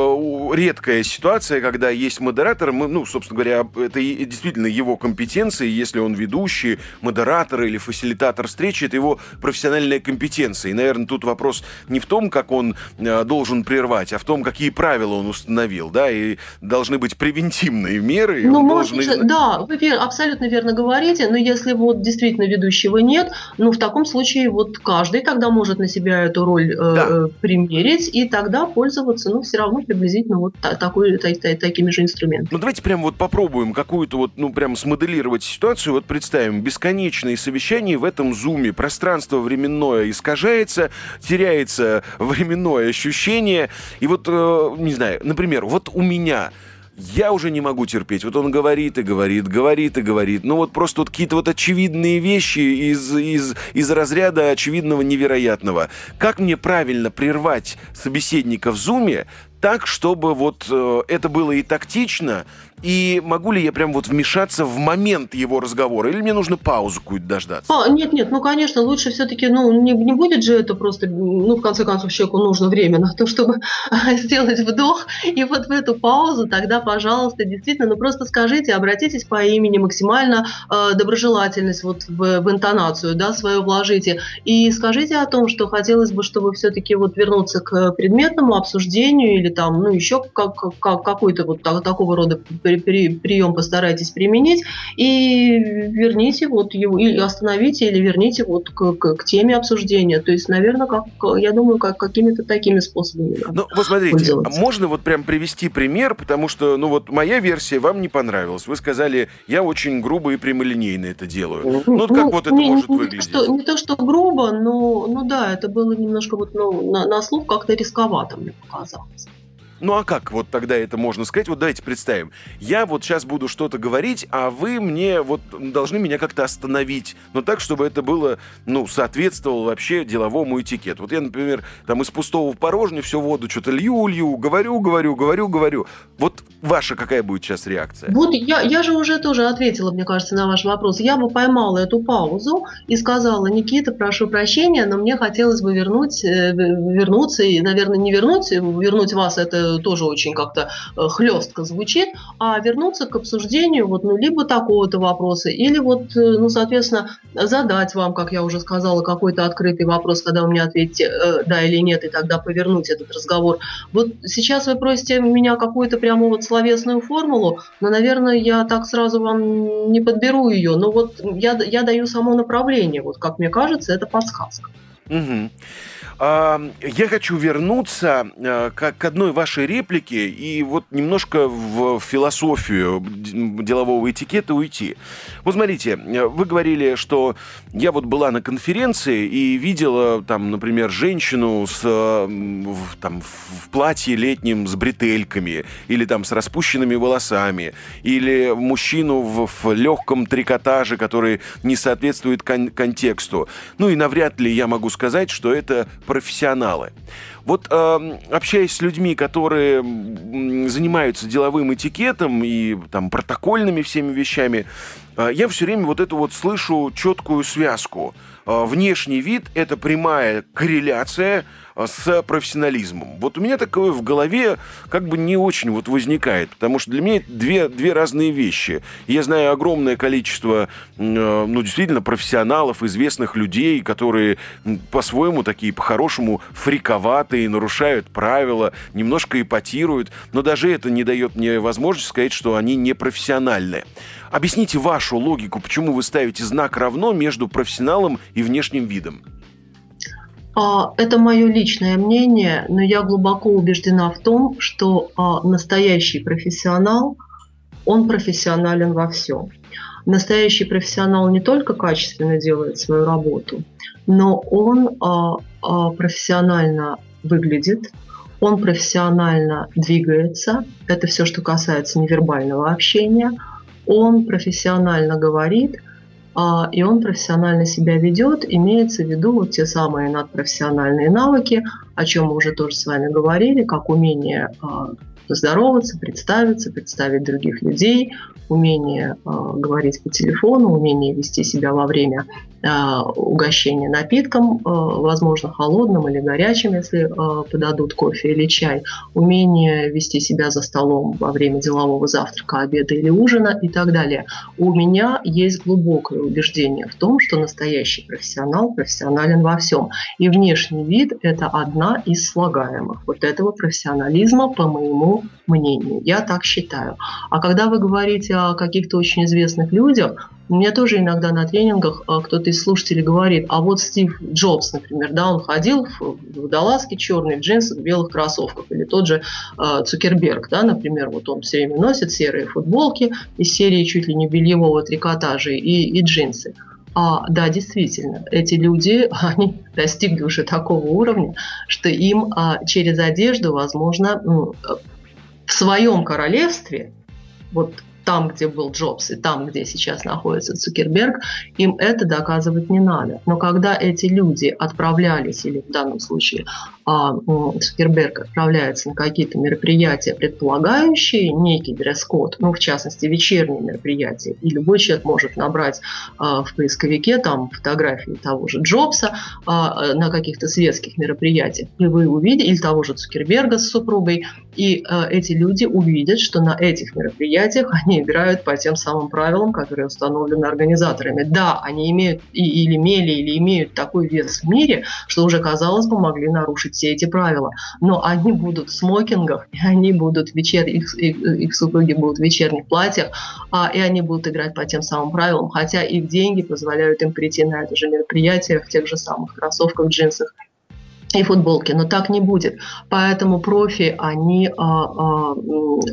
редкая ситуация, когда есть модератор. Мы, ну, собственно говоря, это действительно его компетенции. Если он ведущий, модератор или фасилитатор встречи, это его профессиональная компетенция. И, наверное, тут вопрос не в том, как он э, должен прервать, а в том, какие правила он установил, да, и должны быть превентивные меры. Ну, может, должен... да, вы абсолютно верно говорите, но если вот действительно ведущего нет, ну, в таком случае вот каждый тогда может на себя эту роль э, да. Э, примерить и тогда пользоваться, ну, все равно приблизительно вот такой, та, та, такими же инструментами. Ну, давайте прям вот попробуем какую-то вот, ну, прям смоделировать ситуацию. Вот представим, бесконечные совещания в этом зуме, пространство временное искажается, теряется [LAUGHS] временное ощущение. И вот, э, не знаю, например, вот у меня я уже не могу терпеть. Вот он говорит и говорит, говорит и говорит. Ну вот просто вот какие-то вот очевидные вещи из, из, из разряда очевидного невероятного. Как мне правильно прервать собеседника в зуме так, чтобы вот э, это было и тактично, и могу ли я прям вот вмешаться в момент его разговора? Или мне нужно паузу какую-то дождаться? А, нет, нет, ну, конечно, лучше все-таки, ну, не, не будет же это просто, ну, в конце концов, человеку нужно время на то, чтобы [LAUGHS] сделать вдох. И вот в эту паузу тогда, пожалуйста, действительно, ну, просто скажите, обратитесь по имени, максимально э, доброжелательность вот в, в интонацию, да, свою вложите. И скажите о том, что хотелось бы, чтобы все-таки вот вернуться к предметному обсуждению или там, ну, еще как, как, какой-то вот такого рода прием постарайтесь применить и верните вот его, или остановите, или верните вот к, к, к теме обсуждения. То есть, наверное, как, я думаю, как какими-то такими способами. Ну, вот смотрите, можно вот прям привести пример, потому что, ну, вот моя версия вам не понравилась. Вы сказали, я очень грубо и прямолинейно это делаю. Ну, вот как ну, вот это не, может не выглядеть? Что, не то, что грубо, но, ну да, это было немножко вот, ну, на, на слух как-то рисковато мне показалось. Ну а как вот тогда это можно сказать? Вот давайте представим. Я вот сейчас буду что-то говорить, а вы мне вот должны меня как-то остановить. Но так, чтобы это было, ну, соответствовало вообще деловому этикету. Вот я, например, там из пустого в порожнее всю воду что-то лью, лью, говорю, говорю, говорю, говорю. Вот ваша какая будет сейчас реакция? Вот я, я же уже тоже ответила, мне кажется, на ваш вопрос. Я бы поймала эту паузу и сказала, Никита, прошу прощения, но мне хотелось бы вернуть, э, вернуться, и, наверное, не вернуть, вернуть вас это тоже очень как-то э, хлестко звучит, а вернуться к обсуждению вот, ну, либо такого-то вопроса, или вот, э, ну, соответственно, задать вам, как я уже сказала, какой-то открытый вопрос, когда вы мне ответите э, да или нет, и тогда повернуть этот разговор. Вот сейчас вы просите меня какую-то прямо вот словесную формулу, но, наверное, я так сразу вам не подберу ее, но вот я, я даю само направление, вот как мне кажется, это подсказка. Угу. Я хочу вернуться э, к одной вашей реплике и вот немножко в философию делового этикета уйти. Вот смотрите, э, вы говорили, что я вот была на конференции и видела там, например, женщину с, там, в платье летним с бретельками или там с распущенными волосами или мужчину в, в легком трикотаже, который не соответствует кон- контексту. Ну и навряд ли я могу сказать, что это профессионалы. Вот э, общаясь с людьми, которые занимаются деловым этикетом и там протокольными всеми вещами, э, я все время вот эту вот слышу четкую связку. Э, внешний вид – это прямая корреляция с профессионализмом. Вот у меня такое в голове как бы не очень вот возникает, потому что для меня это две, две разные вещи. Я знаю огромное количество, э, ну, действительно, профессионалов, известных людей, которые по-своему такие, по-хорошему, фриковатые, нарушают правила, немножко ипотируют, но даже это не дает мне возможности сказать, что они не профессиональные. Объясните вашу логику, почему вы ставите знак равно между профессионалом и внешним видом. А, это мое личное мнение, но я глубоко убеждена в том, что а, настоящий профессионал, он профессионален во всем. Настоящий профессионал не только качественно делает свою работу, но он а, профессионально выглядит, он профессионально двигается, это все, что касается невербального общения, он профессионально говорит – и он профессионально себя ведет, имеется в виду те самые надпрофессиональные навыки, о чем мы уже тоже с вами говорили, как умение а, поздороваться, представиться, представить других людей, умение э, говорить по телефону, умение вести себя во время э, угощения напитком, э, возможно, холодным или горячим, если подадут кофе или чай, умение вести себя за столом во время делового завтрака, обеда или ужина и так далее. У меня есть глубокое убеждение в том, что настоящий профессионал профессионален во всем. И внешний вид – это одна из слагаемых вот этого профессионализма, по моему мнению. Я так считаю. А когда вы говорите о каких-то очень известных людях, у меня тоже иногда на тренингах а, кто-то из слушателей говорит, а вот Стив Джобс, например, да, он ходил в водолазке черной, в джинсах, в белых кроссовках, или тот же э, Цукерберг, да, например, вот он все время носит серые футболки из серии чуть ли не бельевого трикотажа и, и джинсы. А, да, действительно, эти люди, [LAUGHS] они достигли уже такого уровня, что им а, через одежду, возможно, ну, в своем королевстве, вот там, где был Джобс, и там, где сейчас находится Цукерберг, им это доказывать не надо. Но когда эти люди отправлялись, или в данном случае а, Цукерберг отправляется на какие-то мероприятия, предполагающие некий дресс-код, ну, в частности, вечерние мероприятия, и любой человек может набрать а, в поисковике там фотографии того же Джобса а, на каких-то светских мероприятиях, и вы увидите, или того же Цукерберга с супругой, и а, эти люди увидят, что на этих мероприятиях они играют по тем самым правилам, которые установлены организаторами. Да, они имеют и, или имели, или имеют такой вес в мире, что уже, казалось бы, могли нарушить все эти правила. Но они будут в смокингах, и они будут вечер, их, их, их супруги будут в вечерних платьях, а, и они будут играть по тем самым правилам, хотя их деньги позволяют им прийти на это же мероприятие в тех же самых кроссовках, джинсах и футболки, но так не будет. Поэтому профи, они а, а,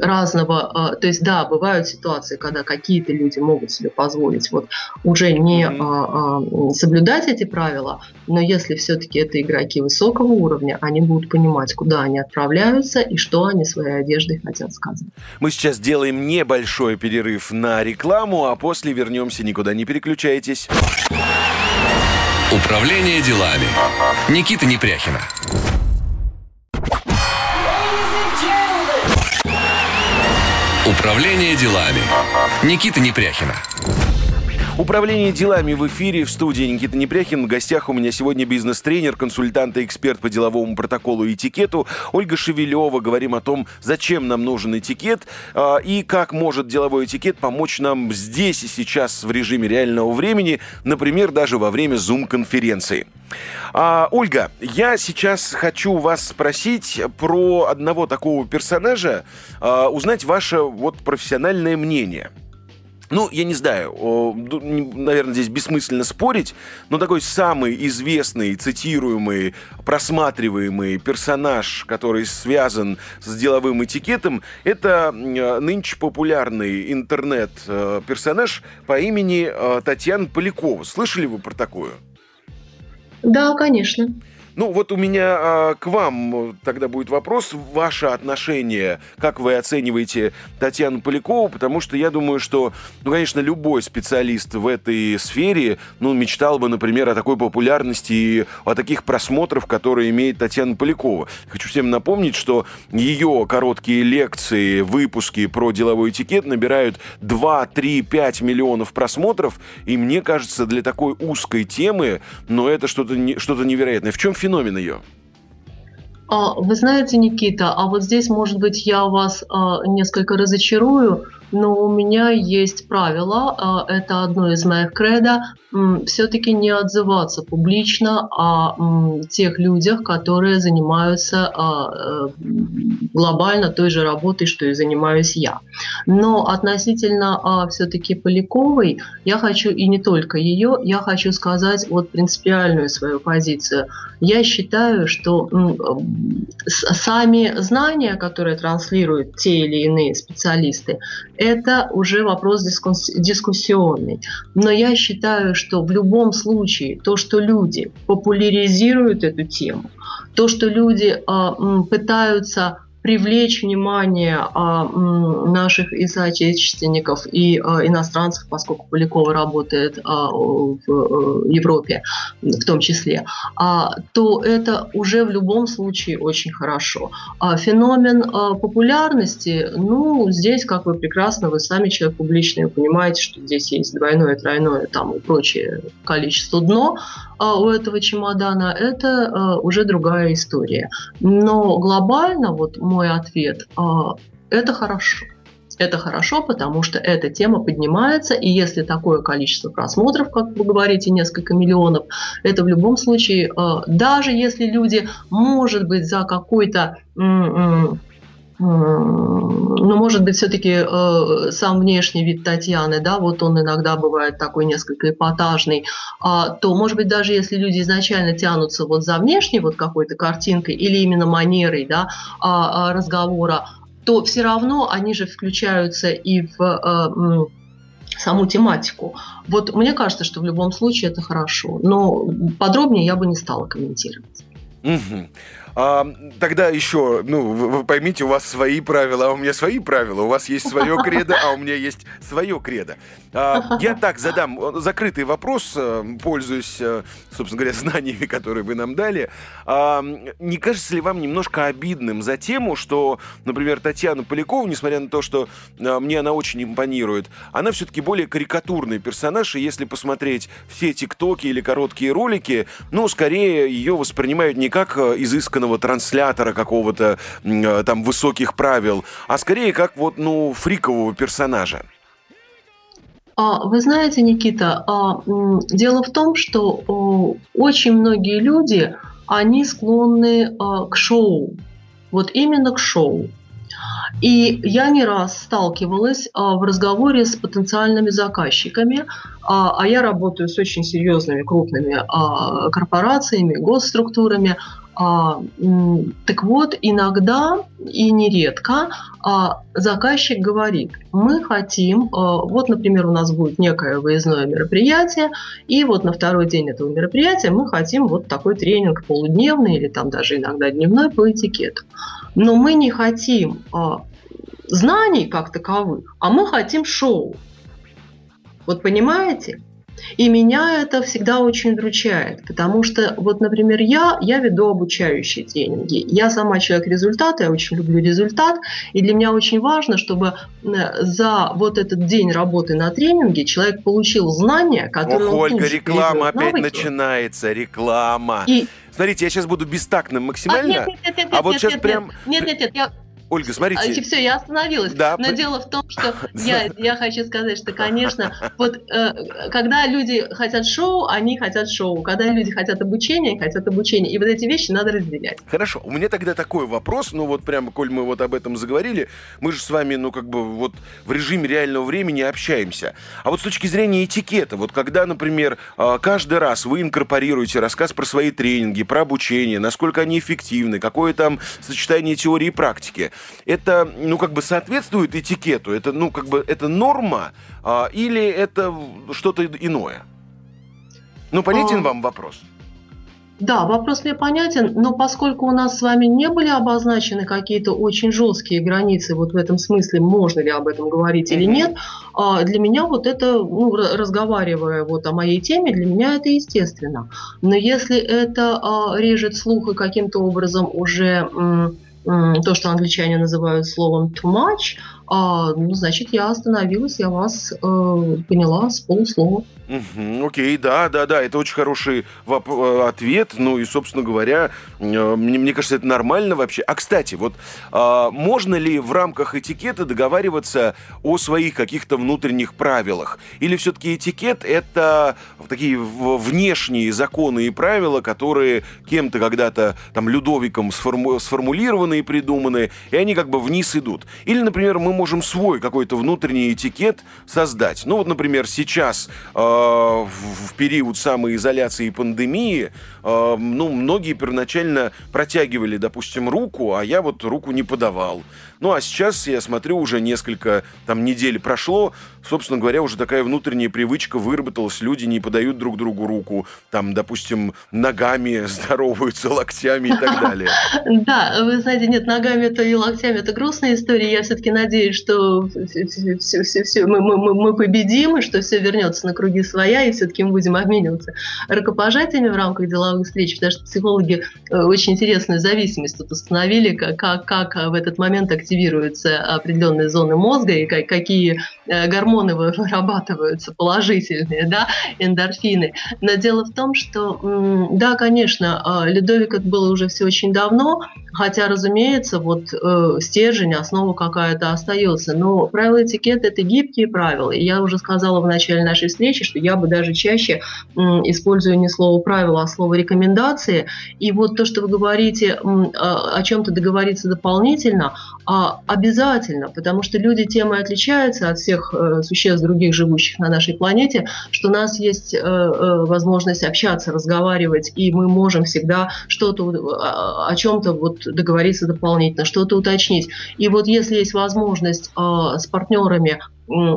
разного, а, то есть да, бывают ситуации, когда какие-то люди могут себе позволить вот уже не а, а, соблюдать эти правила, но если все-таки это игроки высокого уровня, они будут понимать, куда они отправляются и что они своей одеждой хотят сказать. Мы сейчас делаем небольшой перерыв на рекламу, а после вернемся, никуда не переключайтесь. Управление делами. Никита Непряхина. Управление делами. Никита Непряхина. Управление делами в эфире в студии Никита Непряхин. В гостях у меня сегодня бизнес-тренер, консультант и эксперт по деловому протоколу и этикету Ольга Шевелева. Говорим о том, зачем нам нужен этикет э, и как может деловой этикет помочь нам здесь и сейчас в режиме реального времени, например, даже во время Zoom-конференции. А, Ольга, я сейчас хочу вас спросить про одного такого персонажа, а, узнать ваше вот профессиональное мнение – ну, я не знаю, наверное, здесь бессмысленно спорить, но такой самый известный, цитируемый, просматриваемый персонаж, который связан с деловым этикетом, это нынче популярный интернет-персонаж по имени э, Татьяна Полякова. Слышали вы про такую? Да, конечно. Ну, вот у меня а, к вам тогда будет вопрос. Ваше отношение, как вы оцениваете Татьяну Полякову? Потому что я думаю, что, ну, конечно, любой специалист в этой сфере, ну, мечтал бы, например, о такой популярности и о таких просмотрах, которые имеет Татьяна Полякова. Хочу всем напомнить, что ее короткие лекции, выпуски про деловой этикет набирают 2, 3, 5 миллионов просмотров, и мне кажется, для такой узкой темы, но это что-то что невероятное. В чем феномен ее? А, вы знаете, Никита, а вот здесь, может быть, я вас а, несколько разочарую, но у меня есть правило, э, это одно из моих кредо, все-таки не отзываться публично о тех людях, которые занимаются а, э, глобально той же работой, что и занимаюсь я. Но относительно а, все-таки Поляковой, я хочу и не только ее, я хочу сказать вот принципиальную свою позицию. Я считаю, что сами знания, которые транслируют те или иные специалисты, это уже вопрос дискуссионный. Но я считаю, что в любом случае то, что люди популяризируют эту тему, то, что люди э, пытаются привлечь внимание а, наших и соотечественников, и а, иностранцев, поскольку Полякова работает а, в а, Европе в том числе, то это уже в любом случае очень хорошо. Феномен популярности, ну, здесь, как вы прекрасно, вы сами человек публичный, понимаете, что здесь есть двойное, тройное там и прочее количество дно, у этого чемодана, это уже другая история. Но глобально вот мой ответ а, – это хорошо. Это хорошо, потому что эта тема поднимается, и если такое количество просмотров, как вы говорите, несколько миллионов, это в любом случае, даже если люди, может быть, за какой-то ну, может быть, все-таки э, сам внешний вид Татьяны, да, вот он иногда бывает такой несколько эпатажный, а, то, может быть, даже если люди изначально тянутся вот за внешней вот какой-то картинкой или именно манерой, да, а, а, разговора, то все равно они же включаются и в э, саму тематику. Вот мне кажется, что в любом случае это хорошо, но подробнее я бы не стала комментировать. А, тогда еще, ну, вы, поймите, у вас свои правила, а у меня свои правила. У вас есть свое кредо, а у меня есть свое кредо. А, я так задам э, закрытый вопрос, э, пользуясь, э, собственно говоря, знаниями, которые вы нам дали. А, не кажется ли вам немножко обидным за тему, что, например, Татьяна Полякова, несмотря на то, что мне она очень импонирует, она все-таки более карикатурный персонаж, и если посмотреть все тиктоки или короткие ролики, ну, скорее ее воспринимают не как изысканно собственного транслятора какого-то э, там высоких правил, а скорее как вот, ну, фрикового персонажа. А, вы знаете, Никита, а, дело в том, что очень многие люди, они склонны а, к шоу. Вот именно к шоу. И я не раз сталкивалась в разговоре с потенциальными заказчиками, а я работаю с очень серьезными крупными корпорациями, госструктурами, а, так вот, иногда и нередко а, заказчик говорит, мы хотим, а, вот, например, у нас будет некое выездное мероприятие, и вот на второй день этого мероприятия мы хотим вот такой тренинг полудневный или там даже иногда дневной по этикету. Но мы не хотим а, знаний как таковых, а мы хотим шоу. Вот понимаете? И меня это всегда очень вручает, потому что, вот, например, я, я веду обучающие тренинги. Я сама человек результата, я очень люблю результат, и для меня очень важно, чтобы э, за вот этот день работы на тренинге человек получил знания, которые Ох, он Ольга, реклама опять начинается, реклама. И... Смотрите, я сейчас буду бестактным максимально, а, нет, нет, нет, нет, а вот нет, сейчас нет, прям... Нет, нет, нет, я Ольга, смотрите. А, все, я остановилась. Да. Но дело в том, что [LAUGHS] я, я хочу сказать, что, конечно, вот э, когда люди хотят шоу, они хотят шоу. Когда люди хотят обучения, хотят обучения. И вот эти вещи надо разделять. Хорошо. У меня тогда такой вопрос, ну вот прямо, коль мы вот об этом заговорили, мы же с вами, ну как бы вот в режиме реального времени общаемся. А вот с точки зрения этикета, вот когда, например, э, каждый раз вы инкорпорируете рассказ про свои тренинги, про обучение, насколько они эффективны, какое там сочетание теории и практики, это, ну, как бы соответствует этикету? Это, ну, как бы, это норма а, или это что-то иное? Ну, понятен а... вам вопрос? Да, вопрос мне понятен, но поскольку у нас с вами не были обозначены какие-то очень жесткие границы, вот в этом смысле, можно ли об этом говорить или нет, а, для меня вот это, ну, разговаривая вот о моей теме, для меня это естественно. Но если это а, режет слух и каким-то образом уже то, что англичане называют словом too much, а, ну, значит, я остановилась, я вас э, поняла с полуслова. Окей, да, да, да, это очень хороший э, ответ. Ну и, собственно говоря, э, мне, мне кажется, это нормально вообще. А кстати, вот э, можно ли в рамках этикета договариваться о своих каких-то внутренних правилах? Или все-таки этикет это такие внешние законы и правила, которые кем-то когда-то там Людовиком сформу- сформулированы и придуманы, и они как бы вниз идут? Или, например, мы можем свой какой-то внутренний этикет создать? Ну вот, например, сейчас э, в период самоизоляции и пандемии, э, ну, многие первоначально протягивали, допустим, руку, а я вот руку не подавал. Ну, а сейчас, я смотрю, уже несколько там недель прошло, собственно говоря, уже такая внутренняя привычка выработалась, люди не подают друг другу руку, там, допустим, ногами [LAUGHS] здороваются, локтями и так далее. [LAUGHS] Да, вы знаете, нет, ногами это и локтями это грустная история. Я все-таки надеюсь, что мы, победим, и что все вернется на круги своя, и все-таки мы будем обмениваться рукопожатиями в рамках деловых встреч, потому что психологи э, очень интересную зависимость тут установили, как в этот момент активно активируются определенные зоны мозга и какие э, гормоны [LAUGHS] вырабатываются положительные, да, эндорфины. Но дело в том, что, да, конечно, а, Людовик это было уже все очень давно, хотя, разумеется, вот э, стержень, основа какая-то остается. Но правила этикета – это гибкие правила. И я уже сказала в начале нашей встречи, что я бы даже чаще использую не слово правила, а слово рекомендации. И вот то, что вы говорите, о чем-то договориться дополнительно, а, обязательно, потому что люди тем и отличаются от всех э, существ других, живущих на нашей планете, что у нас есть э, э, возможность общаться, разговаривать, и мы можем всегда что-то о чем-то вот договориться дополнительно, что-то уточнить. И вот если есть возможность с партнерами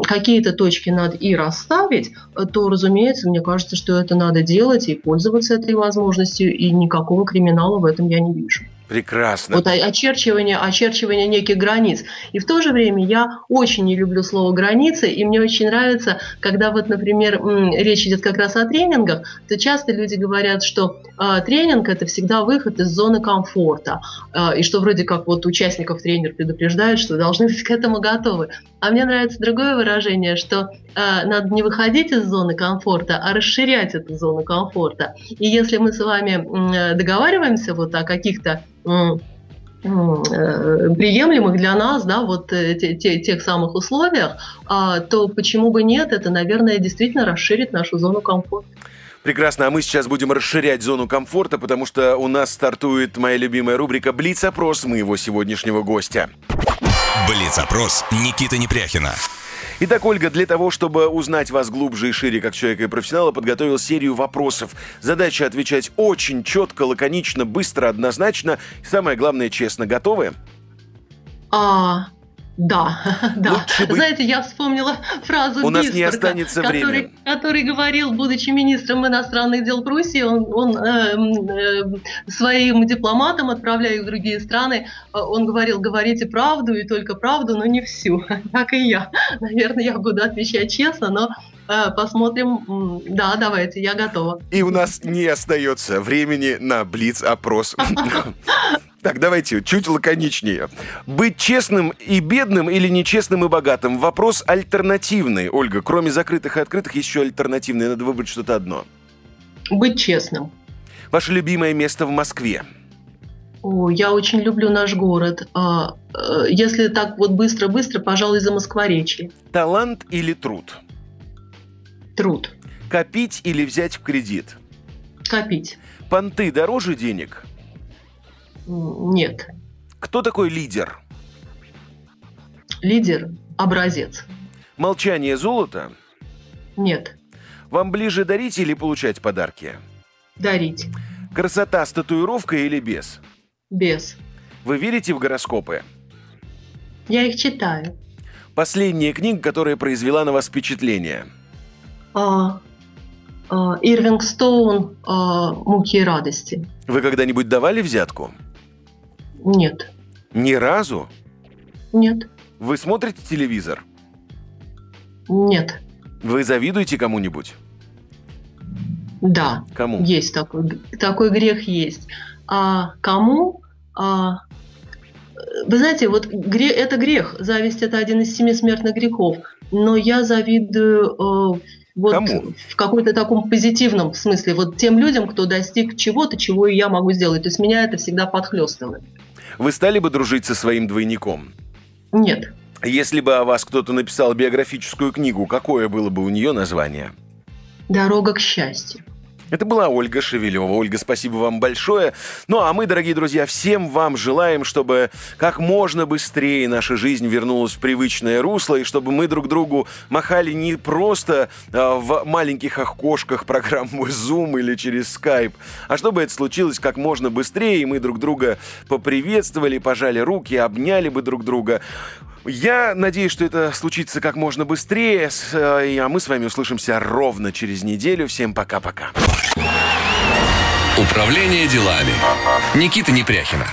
какие-то точки надо и расставить, то, разумеется, мне кажется, что это надо делать и пользоваться этой возможностью, и никакого криминала в этом я не вижу. Прекрасно. Вот очерчивание, очерчивание неких границ. И в то же время я очень не люблю слово границы, и мне очень нравится, когда вот, например, речь идет как раз о тренингах, то часто люди говорят, что э, тренинг это всегда выход из зоны комфорта, э, и что вроде как вот участников тренер предупреждает, что должны быть к этому готовы. А мне нравится другое выражение, что э, надо не выходить из зоны комфорта, а расширять эту зону комфорта. И если мы с вами договариваемся вот о каких-то Э, приемлемых для нас, да, вот э, те, те, тех самых условиях, а, то почему бы нет, это, наверное, действительно расширит нашу зону комфорта. Прекрасно, а мы сейчас будем расширять зону комфорта, потому что у нас стартует моя любимая рубрика «Блиц-опрос» моего сегодняшнего гостя. Блиц-опрос Никиты Непряхина. Итак, Ольга, для того, чтобы узнать вас глубже и шире как человека и профессионала, подготовил серию вопросов. Задача отвечать очень четко, лаконично, быстро, однозначно. И самое главное, честно. Готовы? А, да, [LAUGHS] да. Быть... Знаете, я вспомнила фразу У нас не останется который, который говорил, будучи министром иностранных дел Пруссии, он, он э, э, своим дипломатам, отправляя их в другие страны, э, он говорил, говорите правду и только правду, но не всю. [LAUGHS] Так и я. Наверное, я буду отвечать честно, но э, посмотрим. Да, давайте, я готова. И у нас не остается времени на блиц-опрос. [LAUGHS] Так, давайте чуть лаконичнее. Быть честным и бедным или нечестным и богатым? Вопрос альтернативный, Ольга. Кроме закрытых и открытых, еще альтернативный. Надо выбрать что-то одно. Быть честным. Ваше любимое место в Москве? О, я очень люблю наш город. А, э, если так вот быстро-быстро, пожалуй, за Москворечье. Талант или труд? Труд. Копить или взять в кредит? Копить. Понты дороже денег? Нет. Кто такой лидер? Лидер – образец. Молчание – золото? Нет. Вам ближе дарить или получать подарки? Дарить. Красота с татуировкой или без? Без. Вы верите в гороскопы? Я их читаю. Последняя книга, которая произвела на вас впечатление? А, а, Ирвинг Стоун а, «Муки и радости». Вы когда-нибудь давали взятку? Нет. Ни разу? Нет. Вы смотрите телевизор? Нет. Вы завидуете кому-нибудь? Да. Кому? Есть такой, такой грех есть. А кому? А, Вы знаете, вот гре- это грех. Зависть это один из семи смертных грехов. Но я завидую э, вот Кому? в какой-то таком позитивном смысле. Вот тем людям, кто достиг чего-то, чего и я могу сделать. То есть меня это всегда подхлестывает. Вы стали бы дружить со своим двойником? Нет. Если бы о вас кто-то написал биографическую книгу, какое было бы у нее название? Дорога к счастью. Это была Ольга Шевелева. Ольга, спасибо вам большое. Ну а мы, дорогие друзья, всем вам желаем, чтобы как можно быстрее наша жизнь вернулась в привычное русло, и чтобы мы друг другу махали не просто а, в маленьких окошках программы Zoom или через Skype, а чтобы это случилось как можно быстрее, и мы друг друга поприветствовали, пожали руки, обняли бы друг друга. Я надеюсь, что это случится как можно быстрее, э, а мы с вами услышимся ровно через неделю. Всем пока-пока. Управление делами. Никита Непряхина.